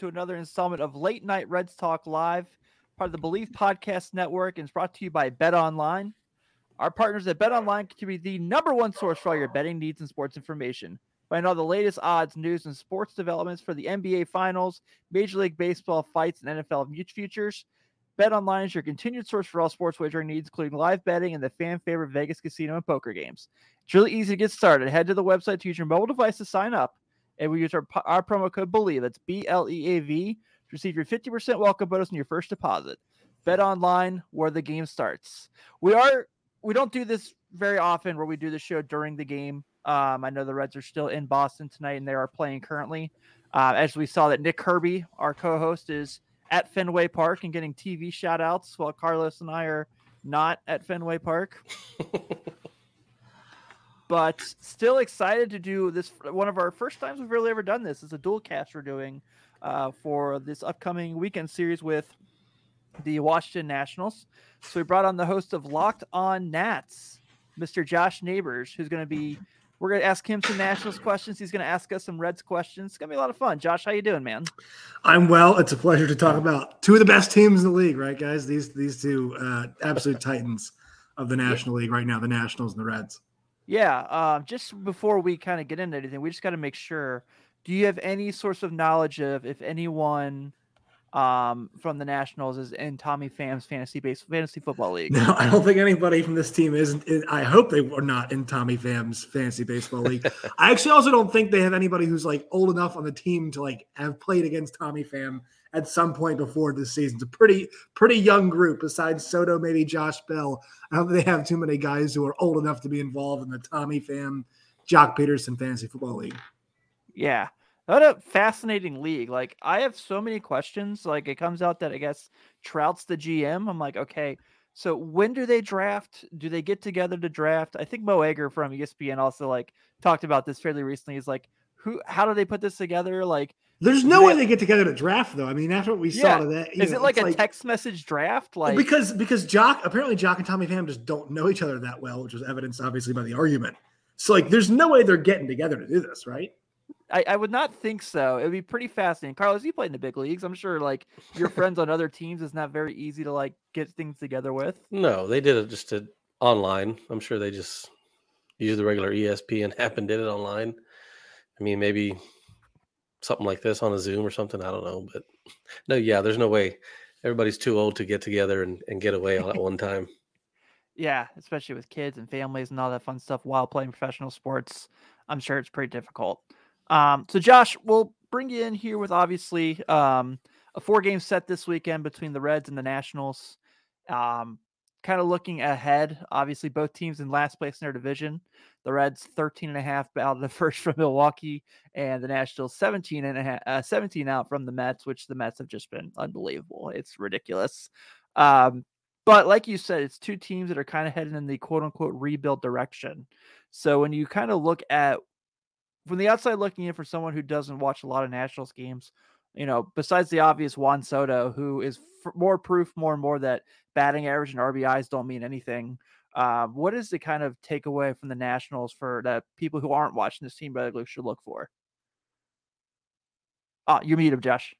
To another installment of Late Night Reds Talk Live, part of the Bleav Podcast Network, and it's brought to you by Bet Online. Our partners at Bet Online continue to be the number one source for all your betting needs and sports information. Find all the latest odds, news, and sports developments for the NBA Finals, Major League Baseball fights, and NFL futures. Bet Online is your continued source for all sports wagering needs, including live betting and the fan favorite Vegas casino and poker games. It's really easy to get started. Head to the website to use your mobile device to sign up, and we use our, our promo code BLEAV. That's B L E A V to receive your 50% welcome bonus on your first deposit. Bet online where the game starts. We are we don't do this very often where we do the show during the game. Um, I know the Reds are still in Boston tonight and they are playing currently. Uh, as we saw that Nick Kirby, our co-host, is at Fenway Park and getting TV shout outs while Carlos and I are not at Fenway Park. but still excited to do this. One of our first times we've really ever done this. is a dual cast we're doing uh, for this upcoming weekend series with the Washington Nationals. So we brought on the host of Locked On Nats, Mr. Josh Neighbors, who's going to be. We're going to ask him some Nationals questions. He's going to ask us some Reds questions. It's going to be a lot of fun. Josh, how you doing, man? I'm well. It's a pleasure to talk about two of the best teams in the league, right, guys? These these two uh, absolute titans of the National League right now, the Nationals and the Reds. Yeah. Um, just before we kind of get into anything, we just got to make sure. Do you have any source of knowledge of if anyone um, from the Nationals is in Tommy Pham's fantasy base fantasy football league? No, I don't think anybody from this team isn't. In, I hope they were not in Tommy Pham's fantasy baseball league. I actually also don't think they have anybody who's like old enough on the team to like have played against Tommy Pham at some point before this season. It's a pretty pretty young group. Besides Soto, maybe Josh Bell. I don't think they have too many guys who are old enough to be involved in the Tommy Pham, Joc Pederson fantasy football league. Yeah. What a fascinating league. Like I have so many questions. Like it comes out that I guess Trout's the GM. I'm like, okay, so when do they draft? Do they get together to draft? I think Mo Egger from ESPN also like talked about this fairly recently. He's like, who how do they put this together? Like There's no they- way they get together to draft, though. I mean, after what we Yeah. saw today, you is know, it like it's a text message draft? Well, Like because because Joc apparently Joc and Tommy Pham just don't know each other that well, which was evidenced obviously by the argument. So like, there's no way they're getting together to do this, right? I, I would not think so. It would be pretty fascinating. Carlos, you played in the big leagues. I'm sure like your friends on other teams is not very easy to like get things together with. No, they did it just to, online. I'm sure they just used the regular ESPN app and did it online. I mean, maybe something like this on a Zoom or something. I don't know, but no, yeah, there's no way. Everybody's too old to get together and, and get away all at one time. Yeah, especially with kids and families and all that fun stuff while playing professional sports. I'm sure it's pretty difficult. Um, so Josh, we'll bring you in here with obviously um, a four game set this weekend between the Reds and the Nationals. Um, kind of looking ahead, obviously both teams in last place in their division. The Reds 13 and a half out of the first from Milwaukee and the Nationals 17 and a half, uh, 17 out from the Mets, which the Mets have just been unbelievable. It's ridiculous. Um, but like you said, it's two teams that are kind of heading in the quote unquote rebuild direction. So when you kind of look at from the outside looking in, for someone who doesn't watch a lot of Nationals games, you know, besides the obvious Juan Soto, who is f- more proof more and more that batting average and RBIs don't mean anything. Uh, what is the kind of takeaway from the Nationals for that people who aren't watching this team regularly should look for? Oh, you meet him, Josh.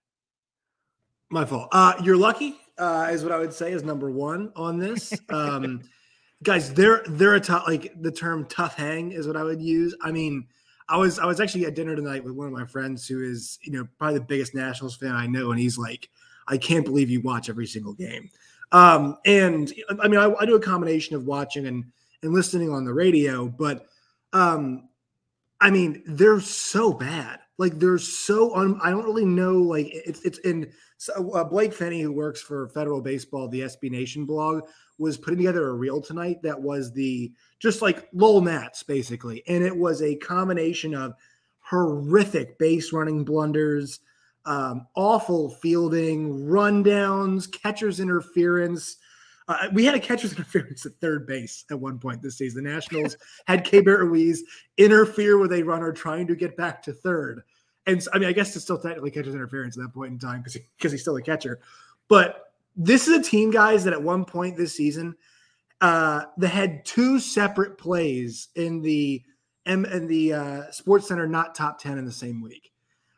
My fault. Uh, you're lucky, uh, is what I would say is number one on this. Um, guys, they're they're a tough like the term tough hang is what I would use. I mean, I was I was actually at dinner tonight with one of my friends who is, you know, probably the biggest Nationals fan I know, and he's like, I can't believe you watch every single game. Um, and I mean, I, I do a combination of watching and and listening on the radio, but um, I mean, they're so bad. Like they're so un, I don't really know. Like it's it's in so, uh, Blake Fenny, who works for Federal Baseball, the SB Nation blog, was putting together a reel tonight that was the just like lol Nats basically, and it was a combination of horrific base running blunders, um, awful fielding, rundowns, catcher's interference. Uh, we had a catcher's interference at third base at one point this season. The Nationals had Keibert Ruiz interfere with a runner trying to get back to third. And so, I mean, I guess it's still technically catcher's interference at that point in time because because he, he's still a catcher. But this is a team, guys, that at one point this season, uh, they had two separate plays in the in the uh, Sports Center not top ten in the same week.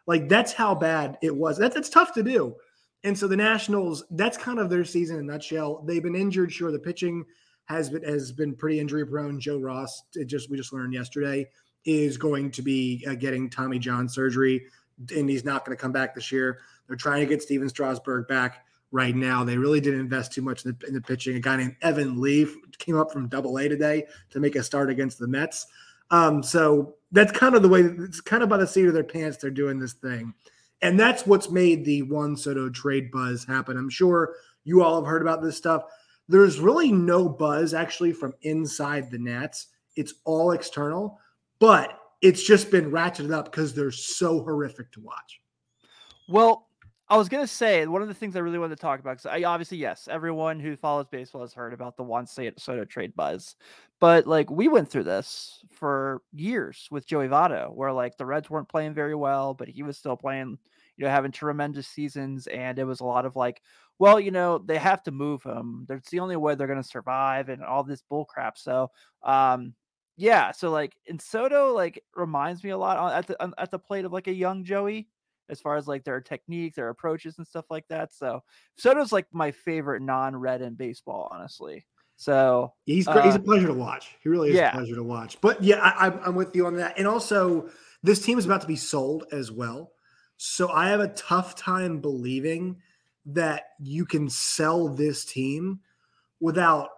Like that's how bad it was. That's that's tough to do. And so the Nationals, that's kind of their season in a nutshell. They've been injured. Sure, the pitching has been has been pretty injury prone. Joe Ross, it just we just learned yesterday, is going to be uh, getting Tommy John surgery, and he's not going to come back this year. They're trying to get Stephen Strasburg back right now. They really didn't invest too much in the, in the pitching. A guy named Evan Lee came up from Double A today to make a start against the Mets. Um, so that's kind of the way. It's kind of by the seat of their pants they're doing this thing, and that's what's made the Juan Soto trade buzz happen. I'm sure you all have heard about this stuff. There's really no buzz actually from inside the Nats. It's all external, but it's just been ratcheted up because they're so horrific to watch. Well, I was gonna say one of the things I really wanted to talk about because I obviously yes, everyone who follows baseball has heard about the Juan Soto trade buzz, but like we went through this for years with Joey Votto, where like the Reds weren't playing very well, but he was still playing, you know, having tremendous seasons, and it was a lot of like, well, you know, they have to move him. That's the only way they're gonna survive, and all this bull crap. So, um, yeah, so like, and Soto like reminds me a lot at the at the plate of like a young Joey as far as like their technique, their approaches, and stuff like that. So Soto's like my favorite non-red in baseball, honestly. So he's great. Uh, he's a pleasure to watch. He really is yeah. a pleasure to watch. But yeah, I, I'm with you on that. And also, this team is about to be sold as well. So I have a tough time believing that you can sell this team without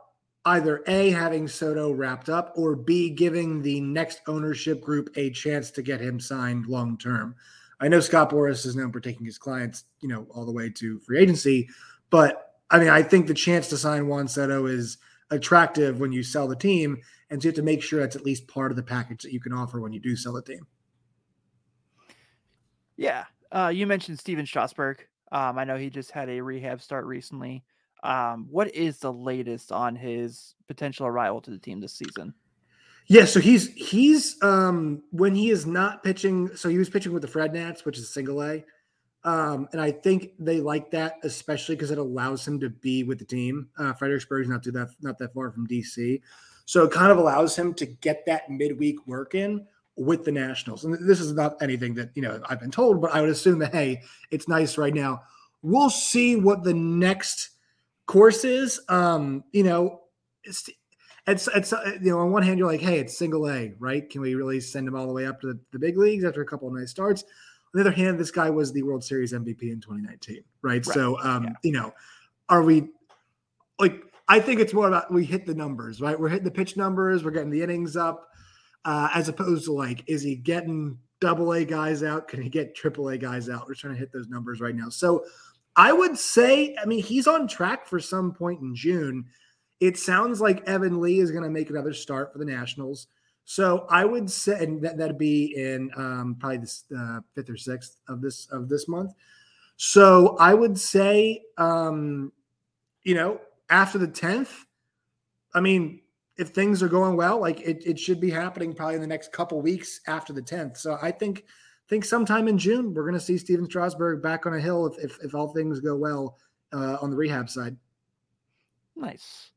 either A, having Soto wrapped up, or B, giving the next ownership group a chance to get him signed long term. I know Scott Boras is known for taking his clients, you know, all the way to free agency, but I mean, I think the chance to sign Juan Soto is attractive when you sell the team, and so you have to make sure that's at least part of the package that you can offer when you do sell the team. Yeah, uh, you mentioned Stephen Strasburg. Um, I know he just had a rehab start recently. Um, what is the latest on his potential arrival to the team this season? Yeah, so he's he's um when he is not pitching, so he was pitching with the Fred Nats, which is single A. Um, and I think they like that, especially because it allows him to be with the team. Uh, Fredericksburg's not too that not that far from DC, so it kind of allows him to get that midweek work in with the Nationals. And this is not anything that you know I've been told, but I would assume that hey, it's nice right now. We'll see what the next course is. Um, you know, it's it's uh, you know on one hand you're like hey it's single a right? Can we really send him all the way up to the, the big leagues after a couple of nice starts? On the other hand this guy was the world series mvp in 2019 right, right. so um yeah. you know are we like i think it's more about we hit the numbers right? We're hitting the pitch numbers we're getting the innings up uh, as opposed to like is he getting double a guys out? Can he get triple a guys out? We're trying to hit those numbers right now. So i would say i mean he's on track for some point in june it sounds like Evan Lee is going to make another start for the Nationals. So I would say, and that, that'd be in um, probably the uh, fifth or sixth of this of this month. So I would say, um, you know, after the tenth, I mean, if things are going well, like it, it should be happening probably in the next couple weeks after the 10th. So I think think sometime in June we're going to see Stephen Strasburg back on a hill if if, if all things go well uh, on the rehab side. Nice.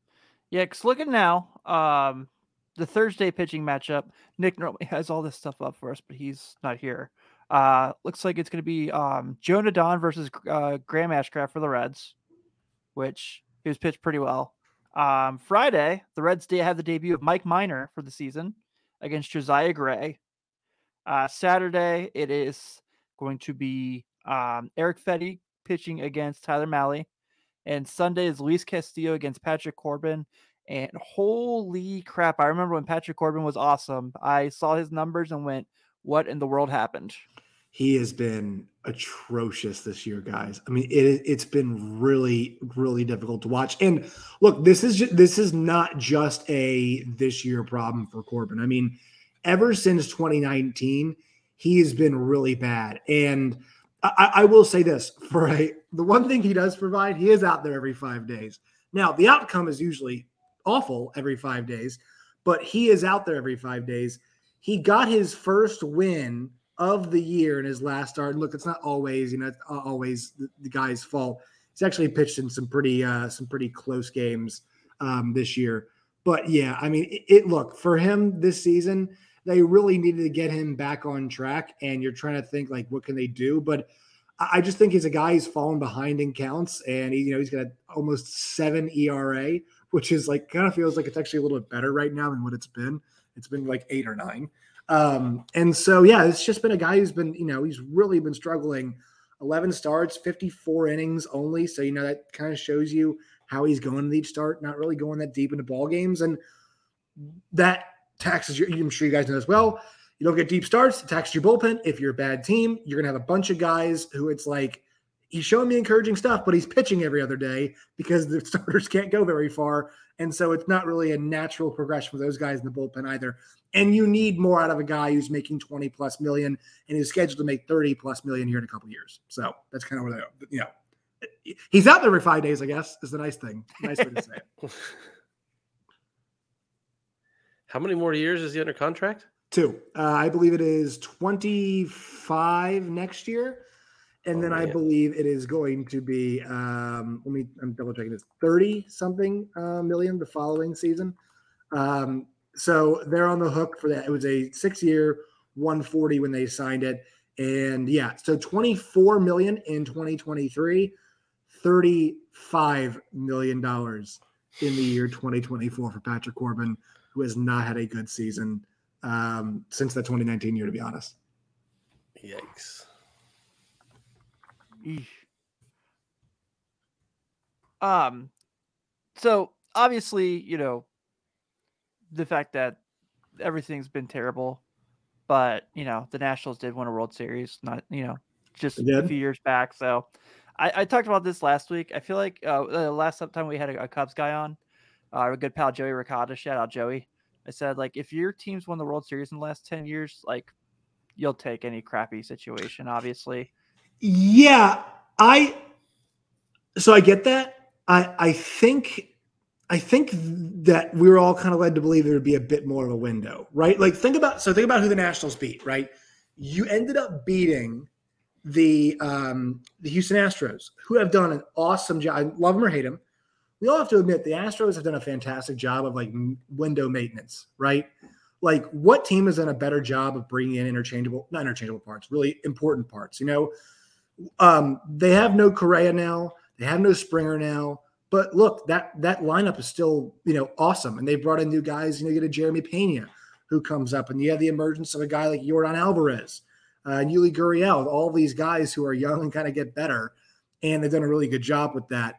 Yeah, because looking now, um, the Thursday pitching matchup, Nick normally has all this stuff up for us, but he's not here. Uh, looks like it's going to be um, Joan Adon versus uh, Graham Ashcraft for the Reds, which he was pitched pretty well. Um, Friday, the Reds did have the debut of Mike Minor for the season against Josiah Gray. Uh, Saturday, it is going to be um, Erick Fedde pitching against Tyler Mahle. And Sunday is Luis Castillo against Patrick Corbin. And holy crap, I remember when Patrick Corbin was awesome. I saw his numbers and went, what in the world happened? He has been atrocious this year, guys. I mean, it, it's been really, really difficult to watch. And look, this is just, this is not just a this year problem for Corbin. I mean, ever since 2019, he has been really bad. And I, I will say this for a the one thing he does provide, he is out there every five days. Now, the outcome is usually awful every five days, but he is out there every five days. He got his first win of the year in his last start. And look, it's not always, you know, always the, the guy's fault. He's actually pitched in some pretty, uh, some pretty close games um, this year. But yeah, I mean, it, it look for him this season. They really needed to get him back on track, and you're trying to think like, what can they do? But I just think he's a guy who's fallen behind in counts, and he, you know, he's got almost seven ERA, which is like kind of feels like it's actually a little bit better right now than what it's been. It's been like eight or nine. Um, and so yeah, it's just been a guy who's been, you know, he's really been struggling. 11 starts, 54 innings only. So, you know, that kind of shows you how he's going in each start, not really going that deep into ball games. And that taxes your, I'm sure you guys know as well. You don't get deep starts, taxes your bullpen. If you're a bad team, you're going to have a bunch of guys who it's like, he's showing me encouraging stuff, but he's pitching every other day because the starters can't go very far. And so it's not really a natural progression for those guys in the bullpen either. And you need more out of a guy who's making 20 plus million and is scheduled to make 30 plus million here in a couple years. So that's kind of where they. You know, he's out there for five days, I guess, is the nice thing. Nice way to say it. How many more years is he under contract? Two. Uh, I believe it is 25 next year. And oh, then man. I believe it is going to be, um, let me, I'm double checking this, 30 something uh, million the following season. Um, so they're on the hook for that. It was a six year, 140 when they signed it. And yeah, so 24 million in 2023, 35 million dollars in the year 2024 for Patrick Corbin, who has not had a good season um, since the 2019 year, to be honest. Yikes. Um, so obviously, you know, the fact that everything's been terrible, but you know the Nationals did win a World Series, not you know just a few years back. So I, I, talked about this last week. I feel like uh, the last time we had a, a Cubs guy on, uh, our good pal Joey Ricotta, shout out Joey. I said like if your team's won the World Series in the last ten years, like you'll take any crappy situation, obviously. Yeah, I. So I get that. I I think I think that we were all kind of led to believe there would be a bit more of a window, right? Like think about so think about who the Nationals beat, right? You ended up beating the um, the Houston Astros, who have done an awesome job. I love them or hate them. We all have to admit the Astros have done a fantastic job of like window maintenance, right? Like what team has done a better job of bringing in interchangeable, not interchangeable parts, really important parts? You know, um, they have no Correa now. They have no Springer now. But look, that that lineup is still you know awesome, and they brought in new guys. You know, you get a Jeremy Pena who comes up, and you have the emergence of a guy like Yordan Alvarez, uh, and Yuli Gurriel, all these guys who are young and kind of get better, and they've done a really good job with that.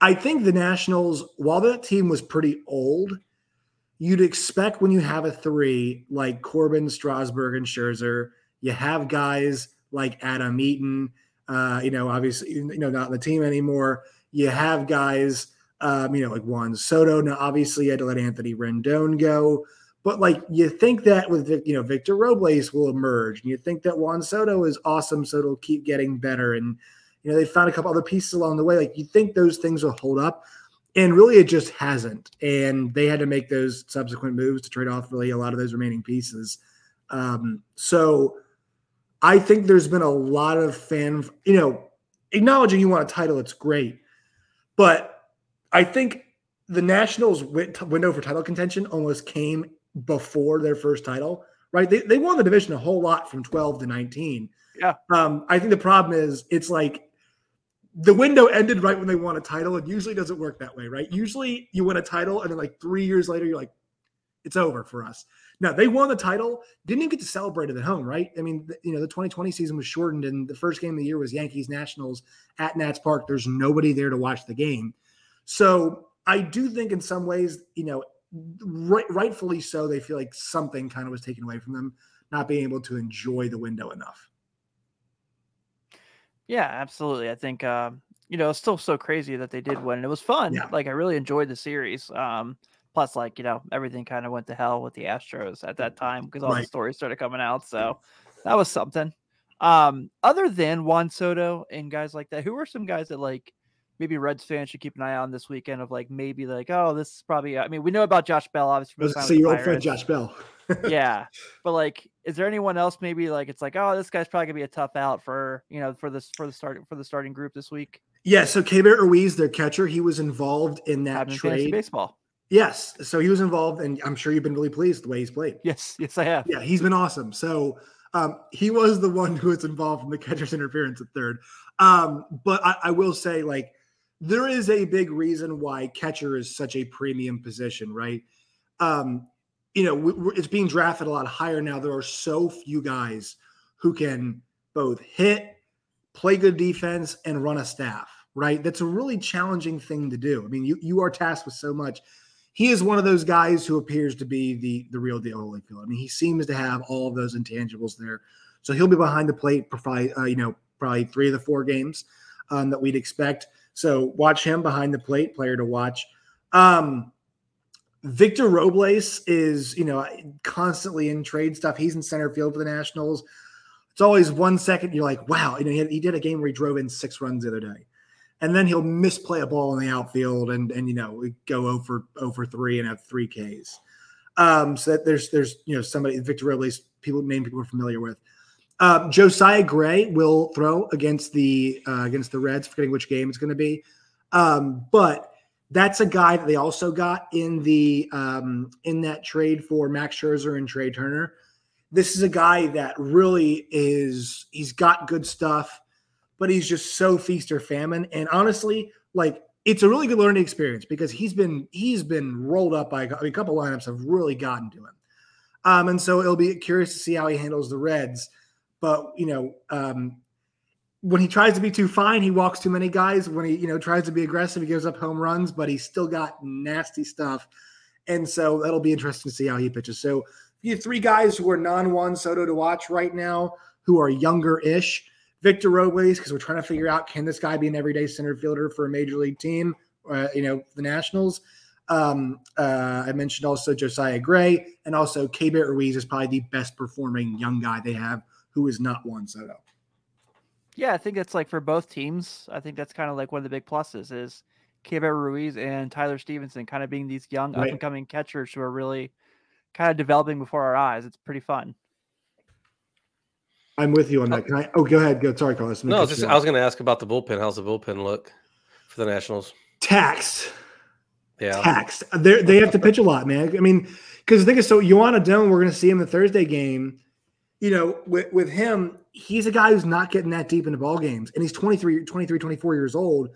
I think the Nationals, while that team was pretty old, you'd expect when you have a three like Corbin, Strasburg, and Scherzer, you have guys like Adam Eaton. Uh, you know, obviously, you know, not in the team anymore you have guys, um, you know, like Juan Soto. Now, obviously, you had to let Anthony Rendon go. But like you think that with you know Victor Robles will emerge, and you think that Juan Soto is awesome, so it'll keep getting better. And you know they found a couple other pieces along the way. Like you think those things will hold up, And really, it just hasn't. And they had to make those subsequent moves to trade off really a lot of those remaining pieces. Um, so I think there's been a lot of fan, you know, acknowledging you want a title, it's great. But I think the Nationals' window for title contention almost came before their first title, right? They, they won the division a whole lot from 12 to 19. Yeah. Um, I think the problem is it's like the window ended right when they won a title. and usually doesn't work that way, right? Usually you win a title and then like three years later, you're like, it's over for us. Now they won the title, didn't even get to celebrate it at home, right? I mean, you know, the 2020 season was shortened, and the first game of the year was Yankees Nationals at Nats Park. There's nobody there to watch the game, so I do think in some ways, you know, right, rightfully so, they feel like something kind of was taken away from them, not being able to enjoy the window enough. Yeah, absolutely. I think um, you know, it's still so crazy that they did win. It was fun. Yeah. Like I really enjoyed the series. Um, plus, like you know, everything kind of went to hell with the Astros at that time because all the stories started coming out. So that was something. Um, other than Juan Soto and guys like that, who are some guys that like maybe Reds fans should keep an eye on this weekend? Of like maybe like, oh, this is probably. I mean, we know about Josh Bell, obviously. I was from gonna the say time your old friend Josh Bell. yeah, but like, is there anyone else? Maybe like it's like, oh, this guy's probably gonna be a tough out for you know for this for the start for the starting group this week. Yeah, so Keibert Ruiz, their catcher, he was involved in that trade. baseball. Yes, so he was involved, and I'm sure you've been really pleased the way he's played. Yes, yes, I have. Yeah, he's been awesome. So um, he was the one who was involved in the catcher's interference at third. Um, but I, I will say, like, there is a big reason why catcher is such a premium position, right? Um, you know, it's being drafted a lot higher now. There are so few guys who can both hit, play good defense, and run a staff, right? That's a really challenging thing to do. I mean, you you are tasked with so much he is one of those guys who appears to be the the real deal Holyfield. I mean, he seems to have all of those intangibles there. So he'll be behind the plate for probably, uh, you know, probably three of the four games um, that we'd expect. So watch him behind the plate, player to watch. Um, Victor Robles is, you know, constantly in trade stuff. He's in center field for the Nationals. It's always one second you're like, wow, you know, he, had- he did a game where he drove in six runs the other day and then he'll misplay a ball in the outfield and and you know go over over three and have three Ks. Um, so that there's there's you know somebody Victor Robles people name people are familiar with. Um, Josiah Gray will throw against the uh, against the Reds, forgetting which game it's going to be. Um, but that's a guy that they also got in the um, in that trade for Max Scherzer and Trea Turner. This is a guy that really is he's got good stuff but he's just so feast or famine. And honestly, like it's a really good learning experience because he's been he's been rolled up by I mean, a couple lineups have really gotten to him. Um, and so it'll be curious to see how he handles the Reds. But you know, um, when he tries to be too fine, he walks too many guys. When he you know tries to be aggressive, he gives up home runs, but he's still got nasty stuff. And so that'll be interesting to see how he pitches. So you three guys who are non-one Soto to watch right now, who are younger-ish. Victor Robles, because we're trying to figure out can this guy be an everyday center fielder for a major league team, uh, you know, the Nationals. Um, uh, I mentioned also Josiah Gray, and also K. Ruiz is probably the best performing young guy they have who is not Juan Soto. Yeah, I think that's like for both teams. I think that's kind of like one of the big pluses is Keibert Ruiz and Tyler Stephenson kind of being these young Right. up and coming catchers who are really kind of developing before our eyes. It's pretty fun. I'm with you on uh, that. Can I? Oh, go ahead. Go. Sorry, Carlos. No, I was just I was going to ask about the bullpen. How's the bullpen look for the Nationals? taxed. Yeah, taxed. They they have to pitch a lot, man. I mean, because the thing is, so Joan Adon, we're going to see him the Thursday game. You know, with, with him, he's a guy who's not getting that deep into ball games, and he's 23, 23, 24 years old,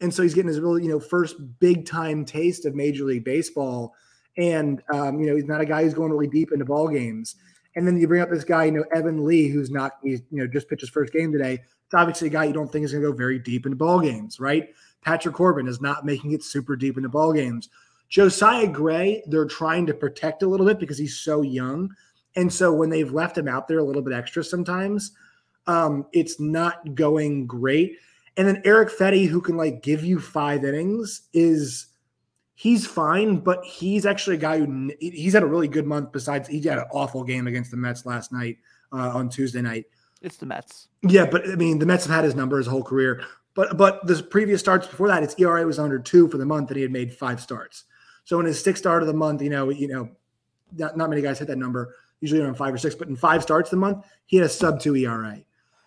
and so he's getting his really, you know, first big time taste of Major League Baseball, and um, you know, he's not a guy who's going really deep into ball games. And then you bring up this guy, you know, Evan Lee, who's not, he's you know, just pitched his first game today. It's obviously a guy you don't think is going to go very deep into ball games, right? Patrick Corbin is not making it super deep into ball games. Josiah Gray, they're trying to protect a little bit because he's so young. And so when they've left him out there a little bit extra sometimes, um, it's not going great. And then Erick Fedde, who can like give you five innings, is he's fine, but he's actually a guy who he's had a really good month. Besides, he had an awful game against the Mets last night uh, on Tuesday night. It's the Mets. Yeah, but I mean, the Mets have had his number his whole career. But but the previous starts before that, its ERA was under two for the month, and he had made five starts. So in his sixth start of the month, you know, you know, not, not many guys hit that number. Usually around five or six, but in five starts the month, he had a sub two ERA.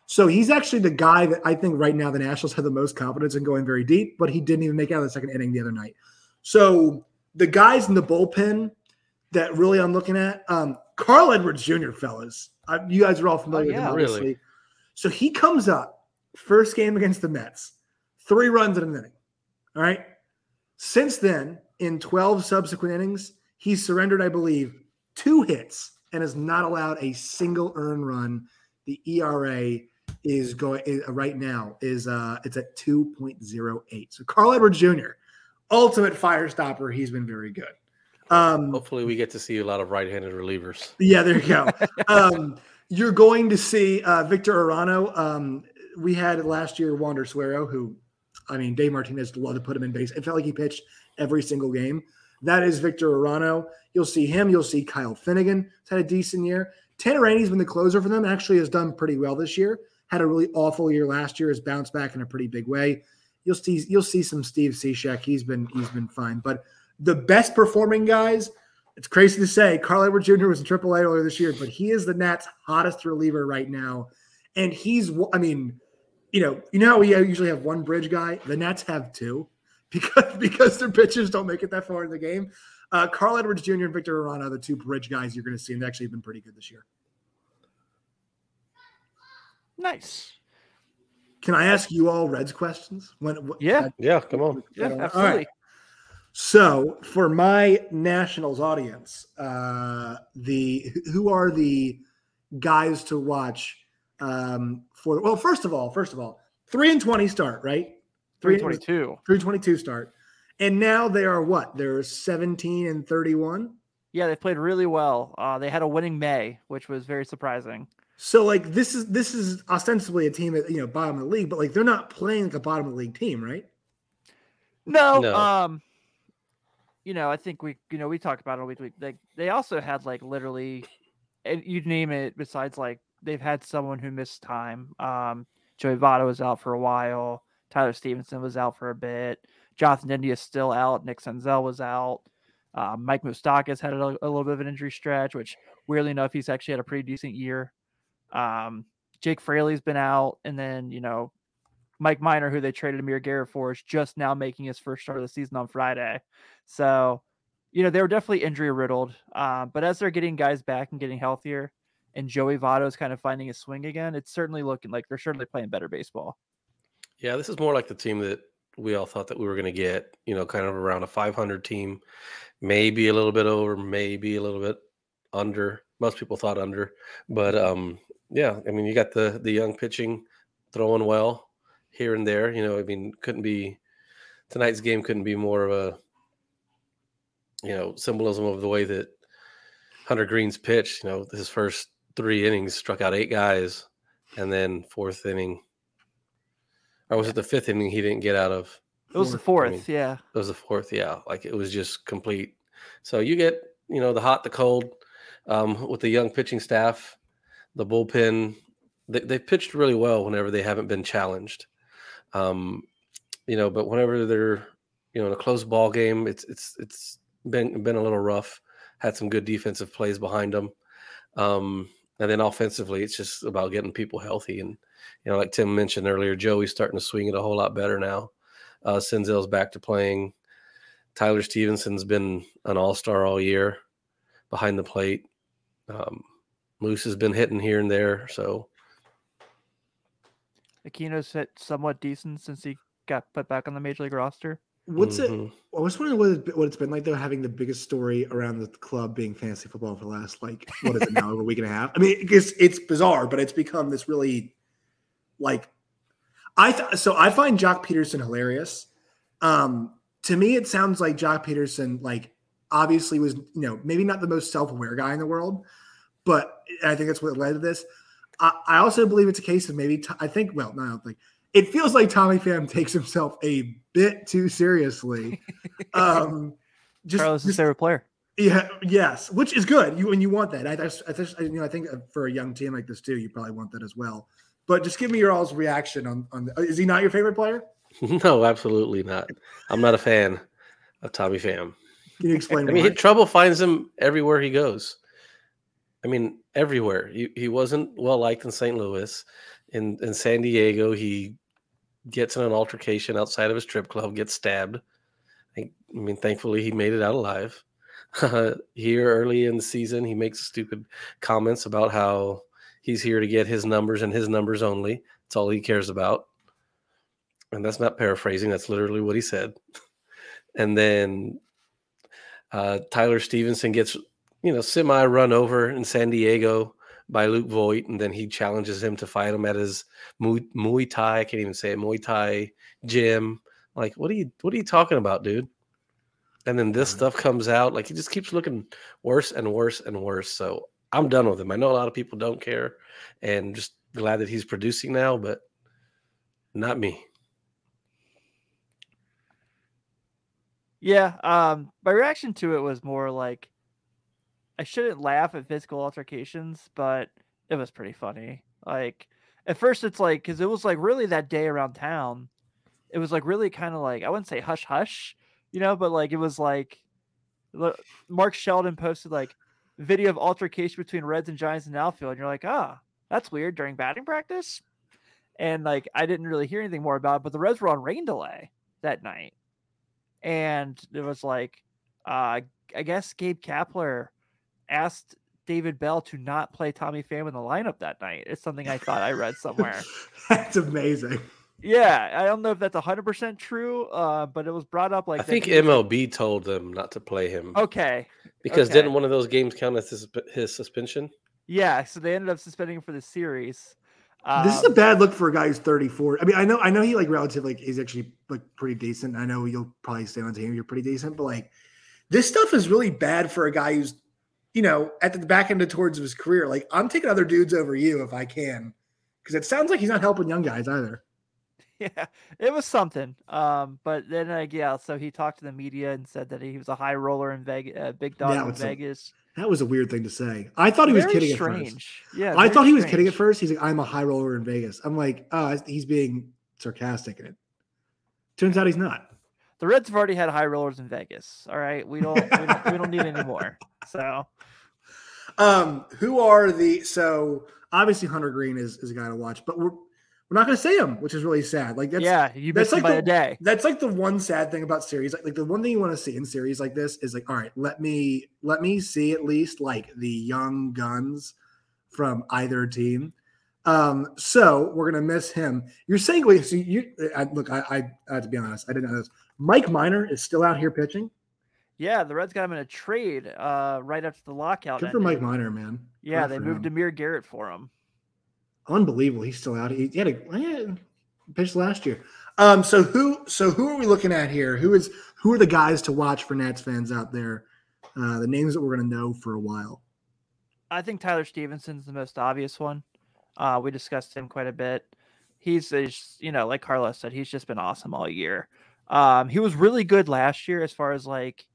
So he's actually the guy that I think right now the Nationals have the most confidence in going very deep, but he didn't even make out of the second inning the other night. So the guys in the bullpen that really I'm looking at, um, Carl Edwards Jr. fellas, uh, you guys are all familiar Oh, yeah. with him, obviously. Really? So he comes up first game against the Mets, three runs in an inning. All right. Since then, in 12 subsequent innings, he's surrendered, I believe, two hits and has not allowed a single earned run. The ERA is going is, right now is uh it's at 2.08. So Carl Edwards Jr., ultimate fire stopper. He's been very good. Um Hopefully, we get to see a lot of right-handed relievers. yeah, there you go. um, you're going to see uh, Victor Arano. Um, we had last year Wander Suero, who, I mean, Dave Martinez loved to put him in base. It felt like he pitched every single game. That is Victor Arano. You'll see him. You'll see Kyle Finnegan. He's had a decent year. Tanner Rainey's been the closer for them. Actually, has done pretty well this year. Had a really awful year last year. Has bounced back in a pretty big way. You'll see. You'll see some Steve Cishek. He's been he's been fine. But the best performing guys it's crazy to say Carl Edwards Jr. was in AAA earlier this year, but he is the Nats' hottest reliever right now. And he's, I mean, you know, you know how we usually have one bridge guy. The Nats have two because because their pitchers don't make it that far in the game. Uh, Carl Edwards Jr. and Victor Arano are the two bridge guys you're going to see, and they actually have been pretty good this year. Nice. Can I ask you all Reds questions? When, what- Yeah. Yeah, come on. Yeah, All right. absolutely. So for my Nationals audience, uh, the who are the guys to watch um, for? Well, first of all, first of all, three and twenty start right. Three 322. three twenty two start, and now they are what? They're seventeen and thirty one. Yeah, they played really well. Uh, they had a winning May, which was very surprising. So like this is this is ostensibly a team at you know bottom of the league, but like they're not playing like a bottom of the league team, right? No, No. um, you know, I think we, you know, we talked about it all week. week. Like they also had like literally, and you name it. Besides, like they've had someone who missed time. Um, Joey Votto was out for a while. Tyler Stephenson was out for a bit. Jonathan India is still out. Nick Senzel was out. Uh, Mike Moustakas had a, a little bit of an injury stretch, which weirdly enough, he's actually had a pretty decent year. Um, Jake Fraley's been out, and then you know Mike Minor, who they traded Amir Garrett for, is just now making his first start of the season on Friday. So, you know, they were definitely injury riddled. Uh, but as they're getting guys back and getting healthier, and Joey Votto is kind of finding his swing again, it's certainly looking like they're certainly playing better baseball. Yeah, this is more like the team that we all thought that we were going to get. You know, kind of around a 500 team, maybe a little bit over, maybe a little bit under. Most people thought under, but um, yeah, I mean, you got the the young pitching throwing well here and there. You know, I mean, couldn't be tonight's game couldn't be more of a you know symbolism of the way that Hunter Greene's pitched. You know, his first three innings struck out eight guys, and then fourth inning or was it the fifth inning he didn't get out of? It was the Fourth, I mean, yeah. It was the fourth, yeah. Like it was just complete. So you get, you know, the hot, the cold, um, with the young pitching staff, the bullpen. They they pitched really well whenever they haven't been challenged. Um, you know, but whenever they're, you know, in a close ball game, it's it's it's been been a little rough. Had some good defensive plays behind them. Um, and then offensively, it's just about getting people healthy. And, you know, like Tim mentioned earlier, Joey's starting to swing it a whole lot better now. Uh, Senzel's back to playing. Tyler Stephenson's been an all star all year behind the plate. Um, Moose has been hitting here and there. So, Aquino's hit somewhat decent since he got put back on the major league roster. What's it? mhm. I was wondering what, it, what it's been like though, having the biggest story around the club being fantasy football for the last like what is it now, over a week and a half? I mean, because it's bizarre, but it's become this really like I th- so I find Joc Pederson hilarious. Um, to me, it sounds like Joc Pederson like obviously was you know maybe not the most self aware guy in the world, but I think that's what led to this. I, I also believe it's a case of maybe T- I think well, no, I don't think it feels like Tommy Pham takes himself a bit too seriously. Um, just, Carlos' just- favorite player. yeah, yes, which is good. You and you want that. I, I, I, just- you know, I think uh, for a young team like this too, you probably want that as well. But just give me your all's reaction on on. Is he not your favorite player? no, absolutely not. I'm not a fan of Tommy Pham. Can you explain? I mean, he, trouble finds him everywhere he goes. I mean, everywhere. He, he wasn't well liked in St. Louis. In in San Diego, he gets in an altercation outside of his strip club, gets stabbed. I, mean, thankfully, he made it out alive. here early in the season, he makes stupid comments about how he's here to get his numbers and his numbers only. That's all he cares about. And that's not paraphrasing, that's literally what he said. and then uh, Tyler Stephenson gets, you know, semi run over in San Diego by Luke Voit, and then he challenges him to fight him at his Muay, Muay Thai. I can't even say it, Muay Thai gym. Like, what are you, what are you talking about, dude? And then this stuff comes out. Like, he just keeps looking worse and worse and worse. So I'm done with him. I know a lot of people don't care, and just glad that he's producing now, but not me. Yeah, um, my reaction to it was more like I shouldn't laugh at physical altercations, but it was pretty funny. Like at first, it's like because it was like really that day around town, it was like really kind of like I wouldn't say hush hush, you know, but like it was like Mark Sheldon posted like video of altercation between Reds and Giants in the outfield, and you're like, ah, that's weird during batting practice. And like I didn't really hear anything more about it, but the Reds were on rain delay that night and it was like uh, I guess Gabe Kapler asked David Bell to not play Tommy Pham in the lineup that night. It's something I thought I read somewhere. that's amazing. Yeah, I don't know if that's 100% true, uh, but it was brought up like I think MLB told them not to play him. Okay. Because okay. didn't one of those games count as his, his suspension? Yeah, so they ended up suspending him for the series. Um, this is a bad look for a guy who's 34. I mean, I know, I know he like relatively like he's actually like pretty decent. I know you'll probably stay on team. You're pretty decent, but like this stuff is really bad for a guy who's, you know, at the back end of towards of his career. Like I'm taking other dudes over you if I can, because it sounds like he's not helping young guys either. Yeah, it was something. Um, but then like yeah, so he talked to the media and said that he was a high roller in Vegas, uh, big dog in Vegas. A, that was a weird thing to say. I thought he very was kidding strange. at first. Yeah, I thought he was kidding at first. He's like, "I'm a high roller in Vegas." I'm like, "Oh, he's being sarcastic." And it turns out he's not. The Reds have already had high rollers in Vegas. All right, we don't we don't, we don't need any more. So, um, who are the so obviously Hunter Greene is is a guy to watch, but we're we're not going to see him, which is really sad. Like that's yeah, you missed like the, day. That's like the one sad thing about series. Like, like the one thing you want to see in series like this is like, all right, let me let me see at least like the young guns from either team. Um, so we're gonna miss him. You're saying wait, so you I, look, I, I, I have to be honest, I didn't know this. Mike Minor is still out here pitching. Yeah, the Reds got him in a trade uh, right after the lockout. Good for Mike Minor, man. Yeah, Good they moved him. Demir Garrett for him. Unbelievable. He's still out. He, he had a yeah, pitched last year. Um, so who so who are we looking at here? Who is who are the guys to watch for Nats fans out there? Uh, the names that we're gonna know for a while. I think Tyler Stephenson's the most obvious one. Uh, we discussed him quite a bit. He's, he's, you know, like Carlos said, he's just been awesome all year. Um, he was really good last year as far as like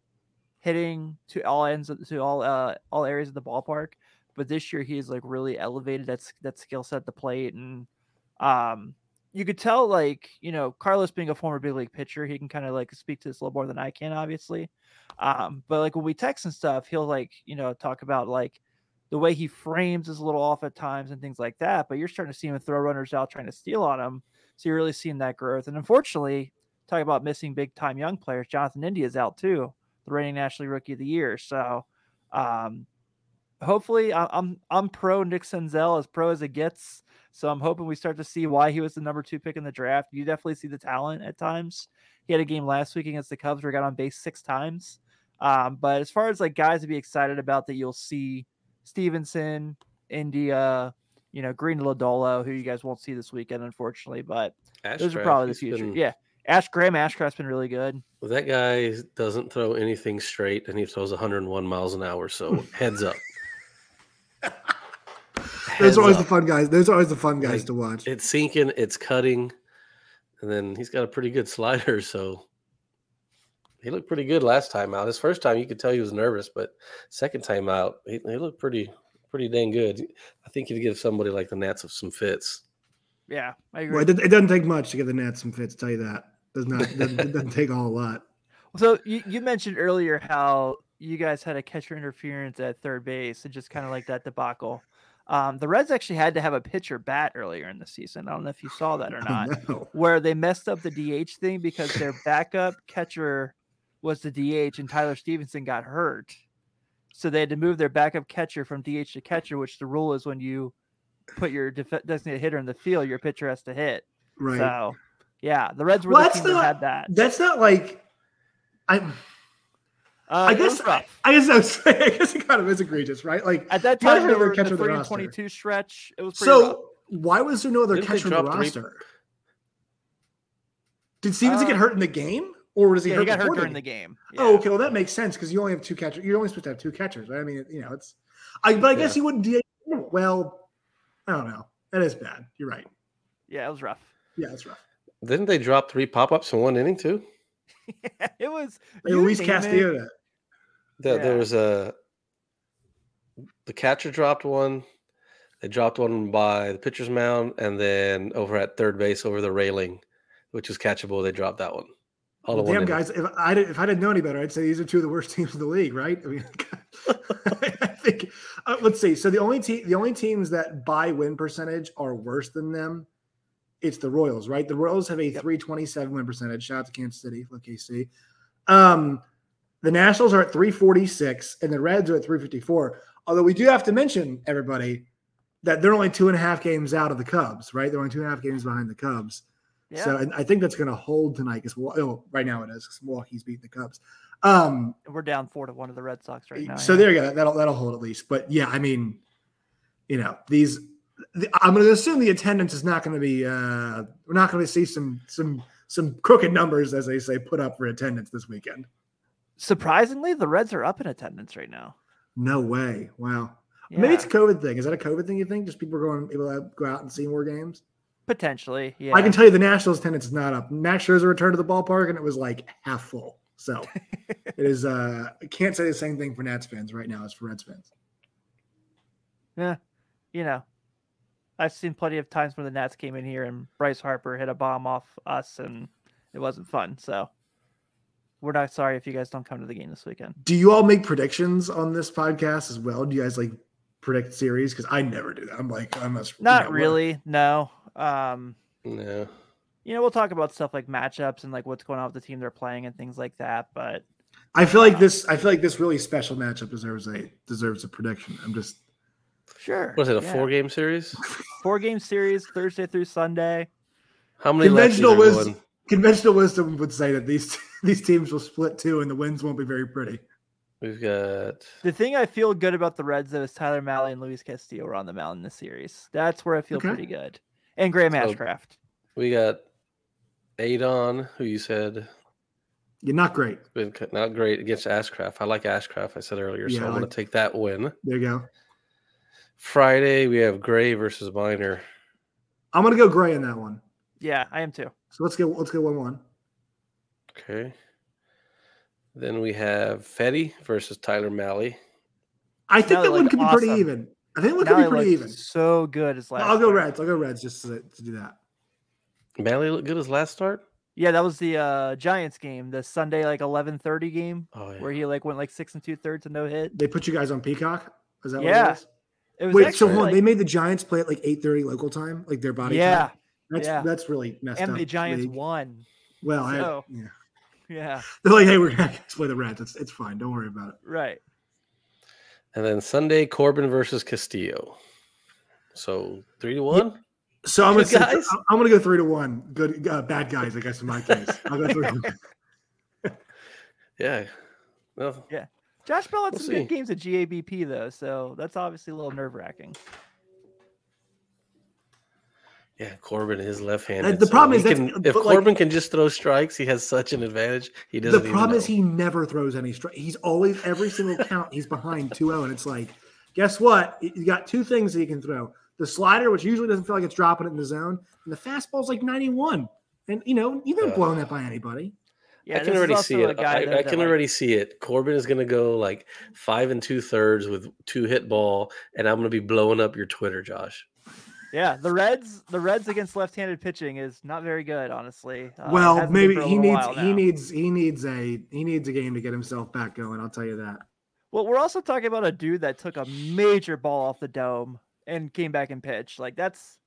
hitting to all ends of, to all uh, all areas of the ballpark. But this year he's like really elevated that that skill set the plate, and um, you could tell like you know Carlos being a former big league pitcher, he can kind of like speak to this a little more than I can, obviously. Um, but like when we text and stuff, he'll like you know talk about like the way he frames is a little off at times and things like that. But you're starting to see him throw runners out trying to steal on him, so you're really seeing that growth. And unfortunately, talk about missing big time young players. Jonathan India is out too, the reigning National League Rookie of the Year. So. Um, hopefully I'm I'm pro Nick Senzel as pro as it gets. So I'm hoping we start to see why he was the number two pick in the draft. You definitely see the talent at times. He had a game last week against the Cubs where he got on base six times. Um, but as far as like guys to be excited about that you'll see Stephenson, India, you know, Greene Lodolo, who you guys won't see this weekend, unfortunately, but those are probably the future. Been, yeah. Ash Graham Ashcraft's been really good. Well, that guy doesn't throw anything straight and he throws 101 miles an hour. So heads up. Those are always up. the fun guys. Those are always the fun guys like, to watch. It's sinking, it's cutting, and then he's got a pretty good slider. So he looked pretty good last time out. His first time, you could tell he was nervous, but second time out, he, he looked pretty, pretty dang good. I think he'd give somebody like the Nats of some fits. Yeah, I agree. Well, it, it doesn't take much to give the Nats some fits. Tell you that. Does not. It doesn't, it doesn't take a whole lot. So you, you mentioned earlier how you guys had a catcher interference at third base and just kind of like that debacle. Um, the Reds actually had to have a pitcher bat earlier in the season. I don't know if you saw that or Oh, not, no. where they messed up the DH thing because their backup catcher was the DH and Tyler Stephenson got hurt. So they had to move their backup catcher from DH to catcher, which the rule is when you put your def- designated hitter in the field, your pitcher has to hit. Right. So, yeah, the Reds were Well, the that's team that not- had that. That's not like. I. Uh, I guess. I, rough. I guess. I, was, I guess it kind of is egregious, right? Like. At that time, have they their were in catcher the on the 30 and roster. 22 stretch. It was pretty rough. So why was there no other Didn't catcher on the drop three- roster? Did Stephenson get Uh, hurt in the game, or was he Yeah, hurt? he got hurt before during the game. Oh, Yeah. okay. Well, that makes sense because you only have two catchers. You're only supposed to have two catchers, right? I mean, you know, it's. I but I guess Yeah. you wouldn't DH. Well, I don't know. That is bad. You're right. Yeah, it was rough. Yeah, that's rough. Didn't they drop three pop ups in one inning too? it was. Hey, Luis. Castillo. That. There, Yeah. there was a the catcher dropped one. They dropped one by the pitcher's mound, and then over at third base over the railing, which was catchable. They dropped that one. All Well, in one damn, guys! If I did, if I didn't know any better, I'd say these are two of the worst teams in the league, right? I mean, I think. Uh, let's see. So the only team, the only teams that by win percentage are worse than them, it's the Royals, right? The Royals have a three twenty seven win percentage. Shout out to Kansas City, look KC. Um, the Nationals are at three forty six, and the Reds are at three fifty four. Although we do have to mention everybody that they're only two and a half games out of the Cubs, right? They're only two and a half games behind the Cubs. Yeah. So and I think that's going to hold tonight because oh, right now it is because Milwaukee's beating the Cubs. Um, we're down four to one of the Red Sox right now. so yeah. there you go. That'll that'll hold at least. But yeah, I mean, you know, these. The, I'm going to assume the attendance is not going to be. Uh, we're not going to see some some some crooked numbers, as they say, put up for attendance this weekend. Surprisingly, the Reds are up in attendance right now. No way! Wow. Maybe it's a COVID thing. Is that a COVID thing? You think just people are going able to go out and see more games? potentially. Yeah. I can tell you the Nationals attendance is not up. Max Scherzer returned to the ballpark and it was like half full. So it is. uh I can't say the same thing for Nats fans right now as for Reds fans. yeah. You know, I've seen plenty of times where the Nats came in here and Bryce Harper hit a bomb off us and it wasn't fun. So we're not sorry if you guys don't come to the game this weekend. Do you all make predictions on this podcast as well? Do you guys like predict series? Because I never do that. I'm like, I must you Not know, what- really. No. Um, No. you know, we'll talk about stuff like matchups and like what's going on with the team they're playing and things like that. But I feel like this. I feel like this really special matchup deserves a deserves a prediction. I'm just. Sure. Was it a yeah. four game series? four game series Thursday through Sunday? How many Conventional wisdom, going? conventional wisdom would say that these these teams will split two, and the wins won't be very pretty. We've got The thing I feel good about the Reds though is Tyler Mahle and Luis Castillo are on the mound in this series. That's where I feel Okay. pretty good. And Graham So- Ashcraft. we got Adon, who you said You're not great. been not great against Ashcraft. I like Ashcraft. I said earlier, so Yeah, I I'm going to take that win. There you go. Friday we have Gray versus Minor. I'm gonna go gray in that one. Yeah, I am too. So let's go. Let's go one one. Okay. Then we have Fedde versus Tyler Mahle. I think Mahle that one looked could be pretty even. I think one could be pretty even. So good as last. I'll go. Reds. I'll go Reds just to, to do that. Mahle looked good his last start. Yeah, that was the uh Giants game, the Sunday like eleven thirty game Oh yeah. where he like went like six and two thirds and no hit. They put you guys on Peacock. Is that what Yeah. it was? It was Wait, so actually, hold on. like- they made the Giants play at like eight thirty local time, like their body. yeah, time? that's yeah. that's really messed and up. the Giants league. won. Well, I, yeah. Yeah, They're like, hey, we're gonna play the Reds. It's it's fine. Don't worry about it. right. And then Sunday Corbin versus Castillo. So three to one. So I'm gonna say. I'm- I'm gonna go three to one. Good, uh, bad guys. I guess in my case, I'll go three. to one. Yeah. Well, Josh Bell had We'll some see. good games at GABP though, so that's obviously a little nerve wracking. yeah, Corbin is left-handed. Uh, the so problem is that's- can- if but, like- Corbin can just throw strikes, he has such an advantage. He The doesn't. The problem even is he never throws any strike. He's always every single count he's behind 2-0, and it's like, guess what? You got two things that he can throw: the slider, which usually doesn't feel like it's dropping it in the zone, and the fastball's like 91. And you know, you've been Ugh. blown that by anybody. Yeah, I can already see it. I, that- I that, can like- already see it. Corbin is going to go like five and two thirds with two hit ball, and I'm going to be blowing up your Twitter, Josh. Yeah, the Reds, the Reds against left-handed pitching is not very good, honestly. Uh, well, maybe he needs he needs he needs a he needs a game to get himself back going. I'll tell you that. Well, we're also talking about a dude that took a major ball off the dome and came back and pitched. Like that's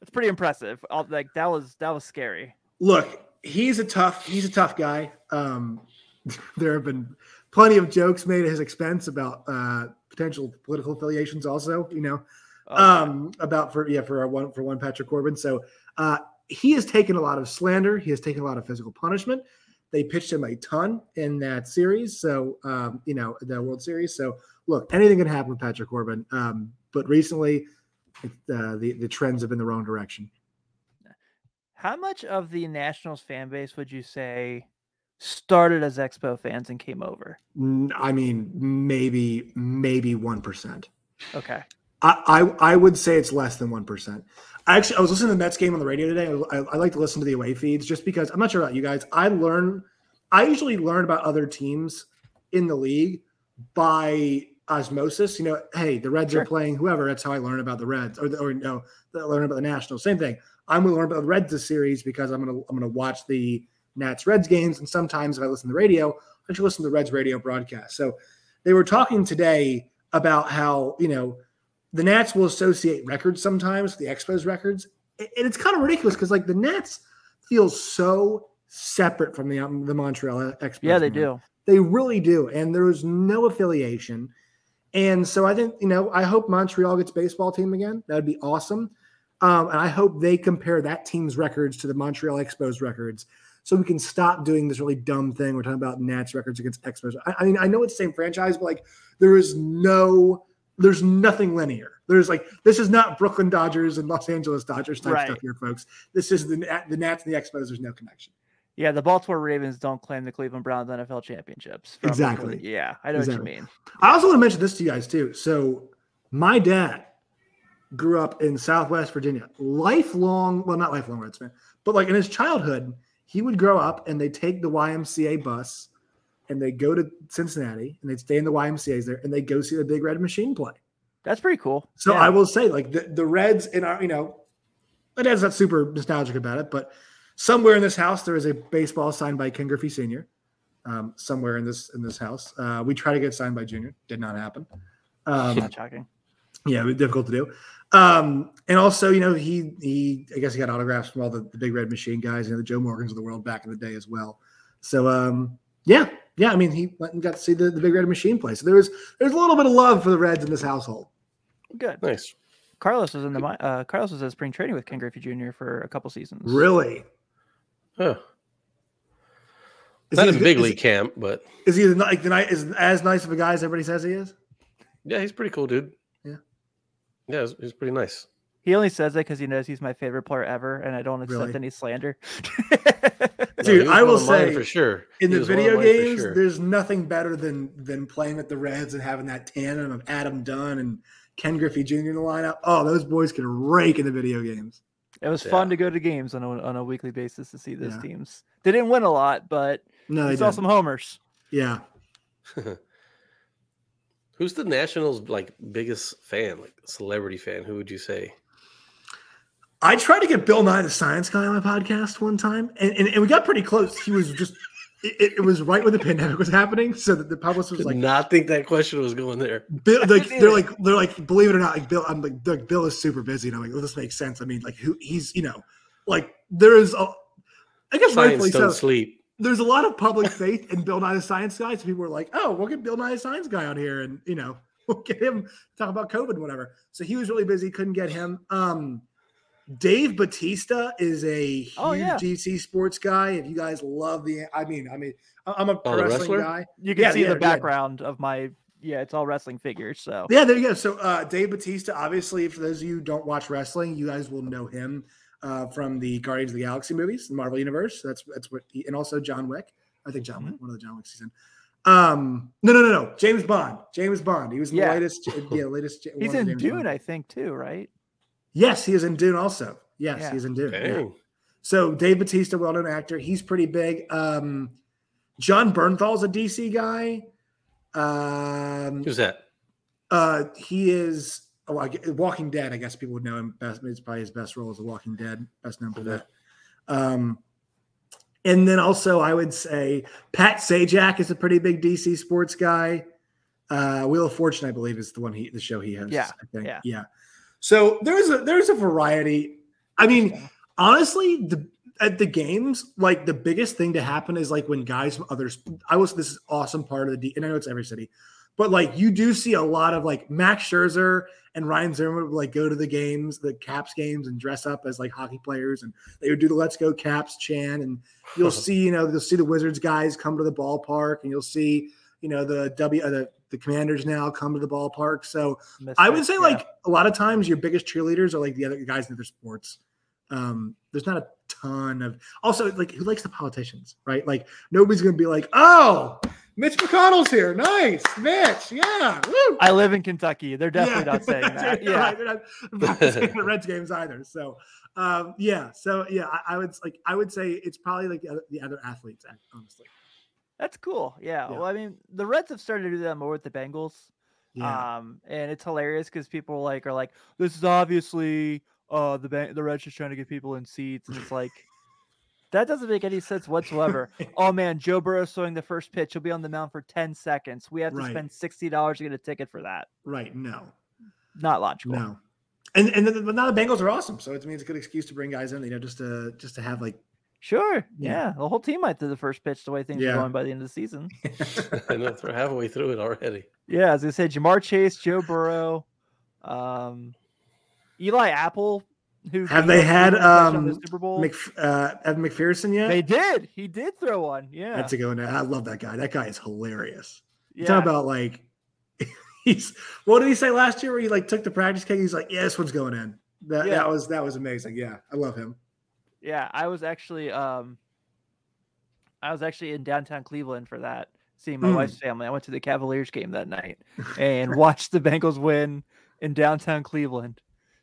that's pretty impressive. Like that was that was scary. Look, he's a tough he's a tough guy. Um, there have been plenty of jokes made at his expense about uh, potential political affiliations. Also, you know, Oh, um, about for yeah for our one for one Patrick Corbin. So uh, he has taken a lot of slander. He has taken a lot of physical punishment. They pitched him a ton in that series. So um, you know the World Series. So look, anything can happen with Patrick Corbin. Um, but recently, uh, the the trends have been the wrong direction. How much of the Nationals fan base would you say started as Expo fans and came over? I mean, maybe maybe one percent. Okay. I, I I would say it's less than one percent. I actually I was listening to the Mets game on the radio today. I, I like to listen to the away feeds just because I'm not sure about you guys. I learn I usually learn about other teams in the league by osmosis. You know, hey, the Reds Sure. are playing whoever. That's how I learn about the Reds, or the, or no, I learn about the Nationals. Same thing. I'm going to learn about the Reds this series because I'm going to I'm going to watch the Nats Reds games, and sometimes if I listen to the radio, I should listen to the Reds radio broadcast. So they were talking today about how you know the Nats will associate records sometimes, the Expos records, and it's kind of ridiculous because like the Nats feel so separate from the um, the Montreal Expos. Yeah, they do. They really do, and there is no affiliation. And so I think you know I hope Montreal gets baseball team again. That would be awesome. Um, and I hope they compare that team's records to the Montreal Expos records, so we can stop doing this really dumb thing. We're talking about Nats records against Expos. I, I mean, I know it's the same franchise, but like there is no, there's nothing linear. There's like this is not Brooklyn Dodgers and Los Angeles Dodgers type Right. stuff here, folks. This is the the Nats and the Expos. There's no connection. Yeah, the Baltimore Ravens don't claim the Cleveland Browns NFL championships. Exactly. Yeah, I know Exactly. what you mean. I also want to mention this to you guys too. So, my dad grew up in Southwest Virginia, lifelong, well, not lifelong Reds fan, but like in his childhood, he would grow up and they'd take the YMCA bus and they go to Cincinnati and they'd stay in the YMCA's there and they go see the Big Red Machine play. That's pretty cool. So Yeah. I will say, like the, the Reds in our, you know, my dad's not super nostalgic about it, but somewhere in this house there is a baseball signed by Ken Griffey Sr. Um, somewhere in this in this house, uh, we try to get signed by Junior, did not happen. Um, not shocking. yeah, it was difficult to do. Um, and also, you know, he he I guess he got autographs from all the, the big red machine guys, you know, the Joe Morgans of the world back in the day as well. So um, yeah, yeah. I mean, he went and got to see the, the big red machine play. So there was there's a little bit of love for the Reds in this household. Good. Nice. Carlos was in the uh, Carlos was at spring training with Ken Griffey Jr. for a couple seasons. Really? Huh. Is Not he, in big league camp, but Is he the, like the ni- is as nice of a guy as everybody says he is? yeah, he's pretty cool, dude. Yeah. Yeah, he's, he's pretty nice. He only says that because he knows he's my favorite player ever, and I don't accept Really? any slander. Dude, he I will of say, for sure. In He the was one of video mine for games, sure. there's nothing better than than playing with the Reds and having that tandem of Adam Dunn and Ken Griffey Jr. in the lineup. Oh, those boys can rake in the video games. it was fun Yeah. to go to games on a on a weekly basis to see those Yeah. teams. They didn't win a lot, but No, we they saw don't. some homers. Yeah. Who's the Nationals like biggest fan, like celebrity fan? Who would you say? I tried to get Bill Nye the Science Guy on my podcast one time, and, and, and we got pretty close. He was just, it, it was right when the pandemic was happening. So that the publicist was Did like, not think that question was going there. Bill, like they're like, they're like, believe it or not, like Bill, I'm like, like, Bill is super busy. And I'm like, well, this makes sense. I mean, like, who he's, you know, like there is, a, I guess Science rightfully don't so. sleep. There's a lot of public faith in Bill Nye the Science Guy. So people were like, oh, we'll get Bill Nye the Science Guy on here, and you know, we'll get him talk about COVID, and whatever. So he was really busy, couldn't get him. Um, Dave Batista is a huge Oh, yeah. DC sports guy. If you guys love the, I mean, I mean, I- I'm a Oh, wrestling wrestler? guy. You can Yeah, see yeah, the yeah. background of my yeah, it's all wrestling figures. So Yeah, there you go. So uh, Dave Batista, obviously, for those of you who don't watch wrestling, you guys will know him uh, from the Guardians of the Galaxy movies, the Marvel Universe. That's that's what, he, and also John Wick. I think John Wick, one of the John Wicks he's in. Um, no, no, no, no. James Bond. James Bond. He was in Yeah. the latest. Yeah, latest. he's in James Dune, Bond. I think, too, right? Yes, he is in Dune. Also, yes, Yeah. he's in Dune. yeah. So Dave Batista, well-known actor, he's pretty big. Um, Jon Bernthal's a DC guy. Um, Who's that? uh, he is oh, I, Walking Dead. I guess people would know him best. It's probably his best role as a Walking Dead, best known for that. Um, and then also, I would say Pat Sajak is a pretty big DC sports guy. Uh, Wheel of Fortune, I believe, is the one he the show he has. Yeah, I think. yeah. yeah. So there's a there's a variety. I mean, honestly, the at the games, like the biggest thing to happen is like when guys from others. I was this is awesome part of the D, and I know it's every city, but like you do see a lot of like Max Scherzer and Ryan Zimmerman would like go to the games, the Caps games, and dress up as like hockey players, and they would do the "Let's Go Caps" chant, and you'll see you know you'll see the Wizards guys come to the ballpark, and you'll see you know the W uh, the the Commanders now come to the ballpark. So I would say yeah. like a lot of times your biggest cheerleaders are like the other guys in other sports. Um, there's not a ton of also like who likes the politicians, right? Like nobody's gonna be like, oh, Mitch McConnell's here. Nice, Mitch. Yeah. Woo. I live in Kentucky. They're definitely Yeah. not saying that. Yeah. right, They're not about to say the Reds games either. So um, yeah. So yeah, I, I would like I would say it's probably like the other, the other athletes, honestly. That's cool. Yeah. Yeah. Well, I mean, the Reds have started to do that more with the Bengals. Yeah. Um, and it's hilarious because people like are like, this is obviously uh the ban- the Reds just trying to get people in seats, and it's like that doesn't make any sense whatsoever. oh man, Joe Burrow throwing the first pitch. He'll be on the mound for ten seconds. We have to Right. spend sixty dollars to get a ticket for that. right. No. Not logical. No. And and then, but now the Bengals are awesome, so it means a good excuse to bring guys in, you know, just to just to have like Sure. Yeah. Yeah. The whole team might do the first pitch the way things Yeah. are going by the end of the season. I know they're halfway through it already. Yeah, as I said, Ja'Marr Chase, Joe Burrow, um, Eli Apple. Who Have they had, with a touchdown in the um, Super Bowl? Mc, uh, Evan McPherson yet. They did. He did throw one. Yeah. That's a good one. I love that guy. That guy is hilarious. You yeah. Talk about like he's what did he say last year where he like took the practice kick? He's like, yeah, this one's going in. That Yeah. that was that was amazing. Yeah, I love him. yeah. I was actually um, I was actually in downtown Cleveland for that, seeing my Mm. wife's family. I went to the Cavaliers game that night and watched the Bengals win in downtown Cleveland.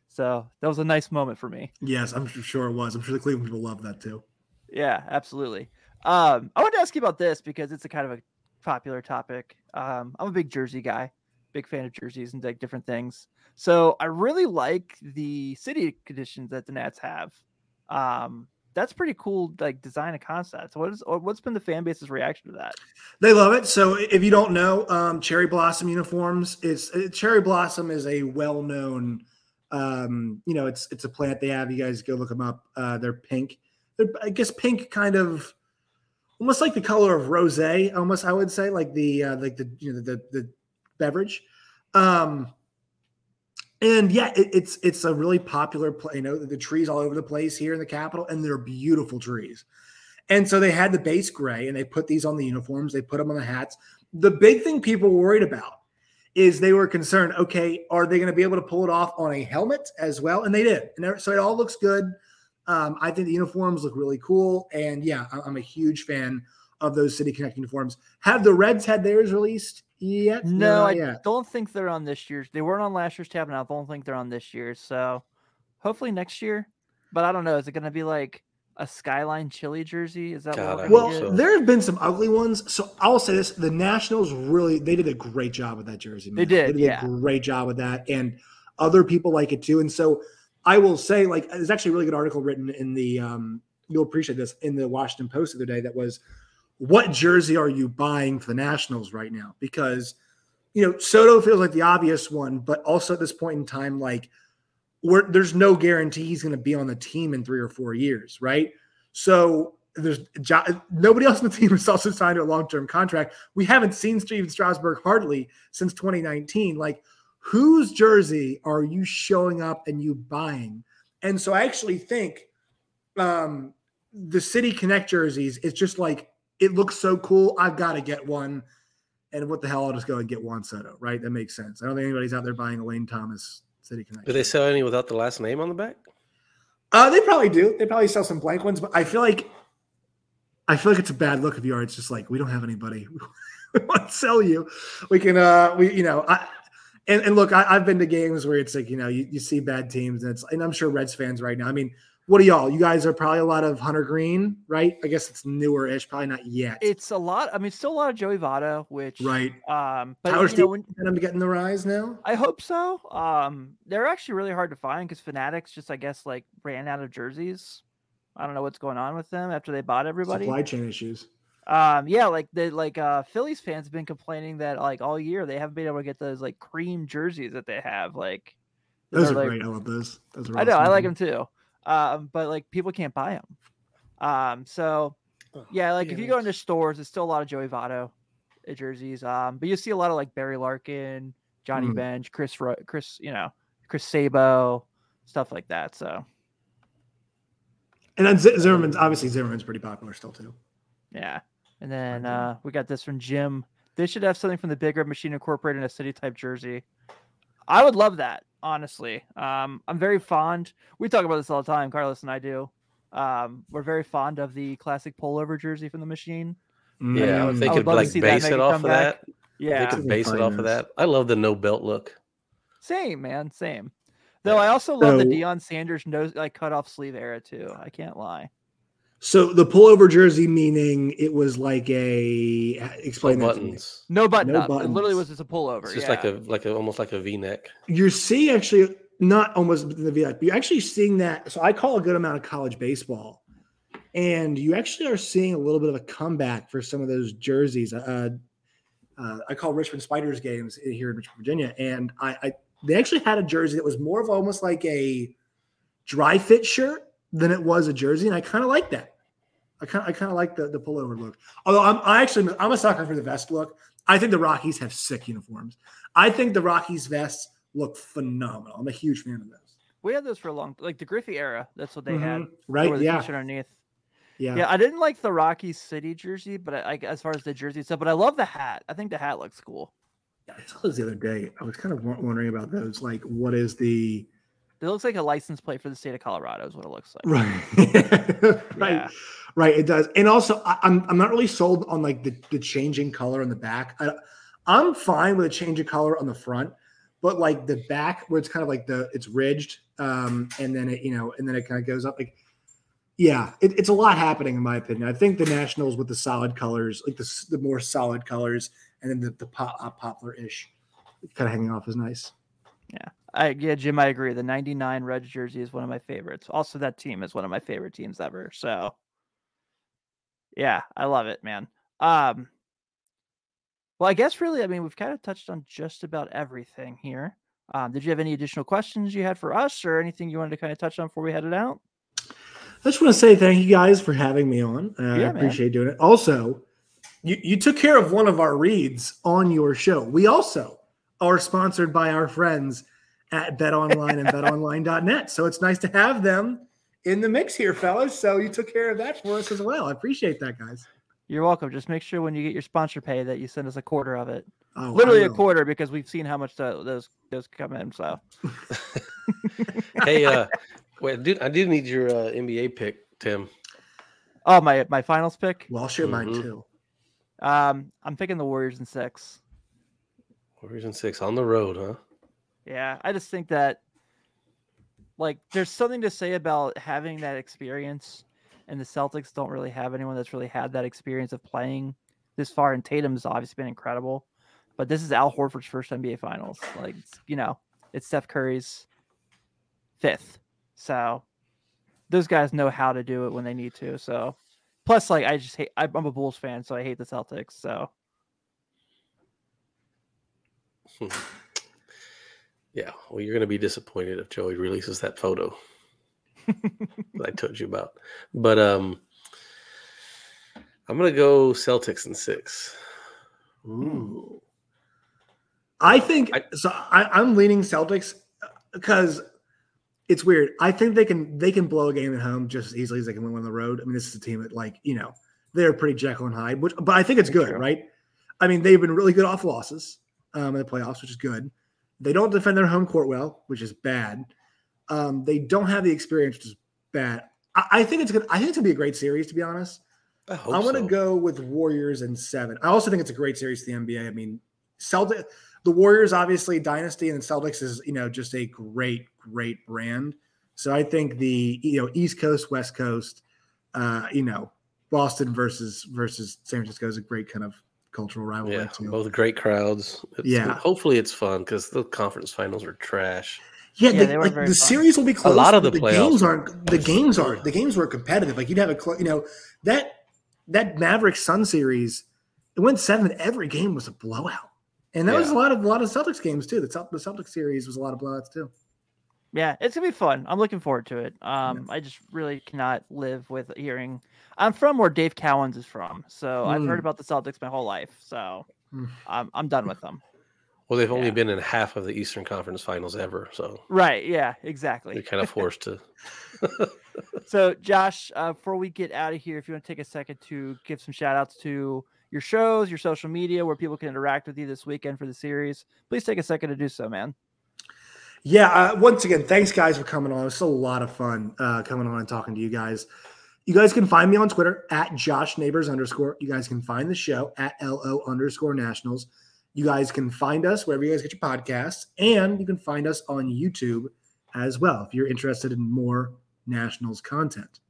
So that was a nice moment for me. Yes, I'm sure it was. I'm sure the Cleveland people love that too. Yeah, absolutely. Um, I wanted to ask you about this because it's a kind of a popular topic. Um, I'm a big jersey guy, big fan of jerseys and like different things. So I really like the City Connects that the Nats have. Um, that's pretty cool, like design and concept. What is what's been the fan base's reaction to that? They love it. So if you don't know, um, Cherry Blossom uniforms is uh, Cherry Blossom is a well-known. Um, you know, it's it's a plant they have. You guys go look them up. Uh, they're pink. They're, I guess pink, kind of almost like the color of rosé. Almost, I would say, like the uh, like the you know the the beverage. Um, and yeah, it, it's it's a really popular. You know, the trees all over the place here in the capital, and they're beautiful trees. And so they had the base gray and they put these on the uniforms, they put them on the hats. The big thing people worried about is they were concerned, okay, are they going to be able to pull it off on a helmet as well? And they did. And so it all looks good. Um, I think the uniforms look really cool. And yeah, I'm a huge fan of those City Connect uniforms. Have the Reds had theirs released yet? No, I yeah. don't think they're on this year's. They weren't on last year's tab, and I don't think they're on this year's. So hopefully next year. But I don't know. Is it going to be like a Skyline Chili jersey? Is that God, what I we're Well, gonna hope get? so. there have been some ugly ones. So I'll say this: the Nationals really they did a great job with that jersey. They man. did, They did yeah. a great job with that, and other people like it too. And so I will say, like, there's actually a really good article written in the um, you'll appreciate this in the Washington Post the other day that was, "What jersey are you buying for the Nationals right now?" Because you know Soto feels like the obvious one, but also at this point in time, like, we're, there's no guarantee he's going to be on the team in three or four years, right? So there's nobody else on the team has also signed a long-term contract. We haven't seen Stephen Strasburg hardly since 2019. Like, whose jersey are you showing up and you buying? And so I actually think um, the City Connect jerseys, it's just like it looks so cool. I've got to get one. And what the hell? I'll just go and get Juan Soto, right? That makes sense. I don't think anybody's out there buying a Lane Thomas City Connect. Do they sell any without the last name on the back? Uh, they probably do. They probably sell some blank ones, but I feel like I feel like it's a bad look if you are. It's just like we don't have anybody. we want to sell you. We can, uh, we you know, I and, and look, I, I've been to games where it's like you know you, you see bad teams and it's and I'm sure Reds fans right now. I mean, What are y'all? You guys are probably a lot of Hunter Greene, right? I guess it's newer ish, probably not yet. It's a lot. I mean, still a lot of Joey Votto, which right. Um, but Tyler you know, when, I'm getting the rise now. I hope so. Um, they're actually really hard to find because Fanatics just, I guess, like ran out of jerseys. I don't know what's going on with them after they bought everybody. Supply chain issues. Um, yeah, like the like uh Phillies fans have been complaining that like all year they haven't been able to get those like cream jerseys that they have. Like Those are like, great. I love those. Those are I know, I like them too. Um, but like people can't buy them. Um, so yeah, like if you go into stores, it's still a lot of Joey Votto uh, jerseys. Um, but you see a lot of like Barry Larkin, Johnny Mm. Bench, Chris, Ro- Chris, you know, Chris Sabo, stuff like that. So And then Z- Zimmerman's obviously Zimmerman's pretty popular still too. yeah, and then uh, we got this from Jim. They should have something from the Big Red Machine incorporated in a city type jersey. I would love that, honestly. Um, I'm very fond. We talk about this all the time, Carlos and I do. Um, we're very fond of the classic pullover jersey from the machine. Yeah, would- if they I could like base it off of comeback. that. Yeah, They could base it off of that. I love the no belt look. Same, man, same. Though I also love the So- Deion Sanders nose like cut off sleeve era too. I can't lie. So the pullover jersey meaning it was like a No explain that to me. buttons. No button No up. It literally was just a pullover. It's just yeah. like a like a almost like a V neck. You're seeing actually not almost the VIP. You're actually seeing that. So I call a good amount of college baseball, and you actually are seeing a little bit of a comeback for some of those jerseys. Uh, uh, I call Richmond Spiders games here in Richmond, Virginia, and I, I they actually had a jersey that was more of almost like a dry fit shirt than it was a jersey, and I kind of like that. I kind I kind of like the the pullover look. Although I'm I actually I'm a sucker for the vest look. I think the Rockies have sick uniforms. I think the Rockies vests look phenomenal. I'm a huge fan of those. we had those for a long like the Griffey era. That's what they had. Mhm. right? The Yeah, underneath. yeah, Yeah, I didn't like the Rocky City jersey, but I, I as far as the jersey stuff, but I love the hat. I think the hat looks cool. Yeah, I saw those the other day. I was kind of wondering about those. Like, what is the It looks like a license plate for the state of Colorado is what it looks like. right, right, Yeah. right? It does. And also, I, I'm I'm not really sold on like the the changing color on the back. I, I'm fine with a change of color on the front, but like the back where it's kind of like the it's ridged, um, and then it you know, and then it kind of goes up like. Yeah, it, it's a lot happening in my opinion. I think the Nationals with the solid colors, like the the more solid colors, and then the the pop, uh, poplar ish, kind of hanging off is nice. I yeah, Jim, I agree. The 99 Reds jersey is one of my favorites. Also, that team is one of my favorite teams ever. So yeah, I love it, man. Um well, I guess really, I mean, we've kind of touched on just about everything here. Um, did you have any additional questions you had for us or anything you wanted to kind of touch on before we headed out? I just want to say thank you guys for having me on. Uh, I Yeah, man. appreciate doing it. Also, you, you took care of one of our reads on your show. We also are sponsored by our friends at BetOnline and BetOnline.net. So it's nice to have them in the mix here, fellas. So you took care of that for us as well. I appreciate that, guys. You're welcome. Just make sure when you get your sponsor pay that you send us a quarter of it. Oh, Literally a quarter because we've seen how much tho- those those come in. So hey, uh, wait, dude, I do need your uh, NBA pick, Tim. oh my my finals pick. Well, I'll share mine Mhm. too. Um, I'm picking the Warriors in six. Warriors in six on the road, huh? Yeah, I just think that like there's something to say about having that experience, and the Celtics don't really have anyone that's really had that experience of playing this far. And Tatum's obviously been incredible, but this is Al Horford's first NBA Finals. Like you know, it's Steph Curry's fifth, so those guys know how to do it when they need to. So plus, like I just hate. I'm a Bulls fan, so I hate the Celtics. So Yeah. Well, you're going to be disappointed if Joey releases that photo that I told you about. But um, I'm going to go Celtics in six. Ooh. I think I- so. I, I'm leaning Celtics because it's weird. I think they can they can blow a game at home just as easily as they can win one on the road. I mean, this is a team that like you know they're pretty Jekyll and Hyde, which but I think it's good, right? I mean, they've been really good off losses um, in the playoffs, which is good. They don't defend their home court well, which is bad. Um, they don't have the experience, which is bad. I, I think it's good. I think it's gonna be a great series, to be honest. I I'm going to so. go with Warriors and seven. I also think it's a great series to the NBA. I mean, Celtic, the Warriors obviously dynasty, and Celtics is you know just a great, great brand. So I think the you know East Coast West Coast, uh, you know Boston versus versus San Francisco is a great kind of cultural rivalry Yeah, too. both great crowds. It's, Yeah. hopefully it's fun because the conference finals are trash. Yeah, Yeah, the, they like, very the fun. series will be close. lot of the the games aren't. The games are the games were competitive. Like you'd have a cl- you know that that Mavericks Sun series. It went seven. Every game was a blowout, and that was a lot of a lot of Celtics games too. The Celt- the Celtics series was a lot of blowouts too. Yeah, it's gonna be fun. I'm looking forward to it. Um, I just really cannot live with hearing. I'm from where Dave Cowens is from, so I've heard Mm. about the Celtics my whole life. So Mm. I'm I'm done with them. Well, they've only Yeah. been in half of the Eastern Conference Finals ever, so Right? Yeah, exactly. they're kind of forced to. So Josh, uh, before we get out of here, if you want to take a second to give some shout outs to your shows, your social media, where people can interact with you this weekend for the series, please take a second to do so, man. Yeah. Uh, once again, thanks guys for coming on. It was a lot of fun uh, coming on and talking to you guys. You guys can find me on Twitter at Josh Neighbors underscore. You guys can find the show at LO underscore nationals. You guys can find us wherever you guys get your podcasts, and you can find us on YouTube as well if you're interested in more nationals content.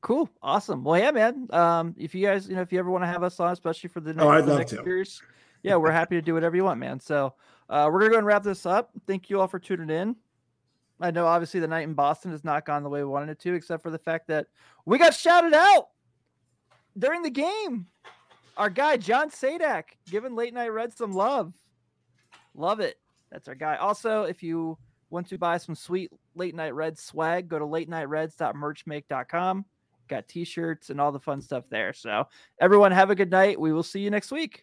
Cool, awesome. Well, yeah, man. Um, if you guys, you know, if you ever want to have us on, especially for the next, Oh, I'd love next to. series, yeah, we're happy to do whatever you want, man. So uh, we're gonna go and wrap this up. Thank you all for tuning in. I know, obviously, the night in Boston has not gone the way we wanted it to, except for the fact that we got shouted out during the game. Our guy John Sadak giving late night red some love. Love it. That's our guy. Also, if you want to buy some sweet late night red swag, go to late nightreds.merchmake.com. Got t-shirts and all the fun stuff there. So everyone have a good night. We will see you next week.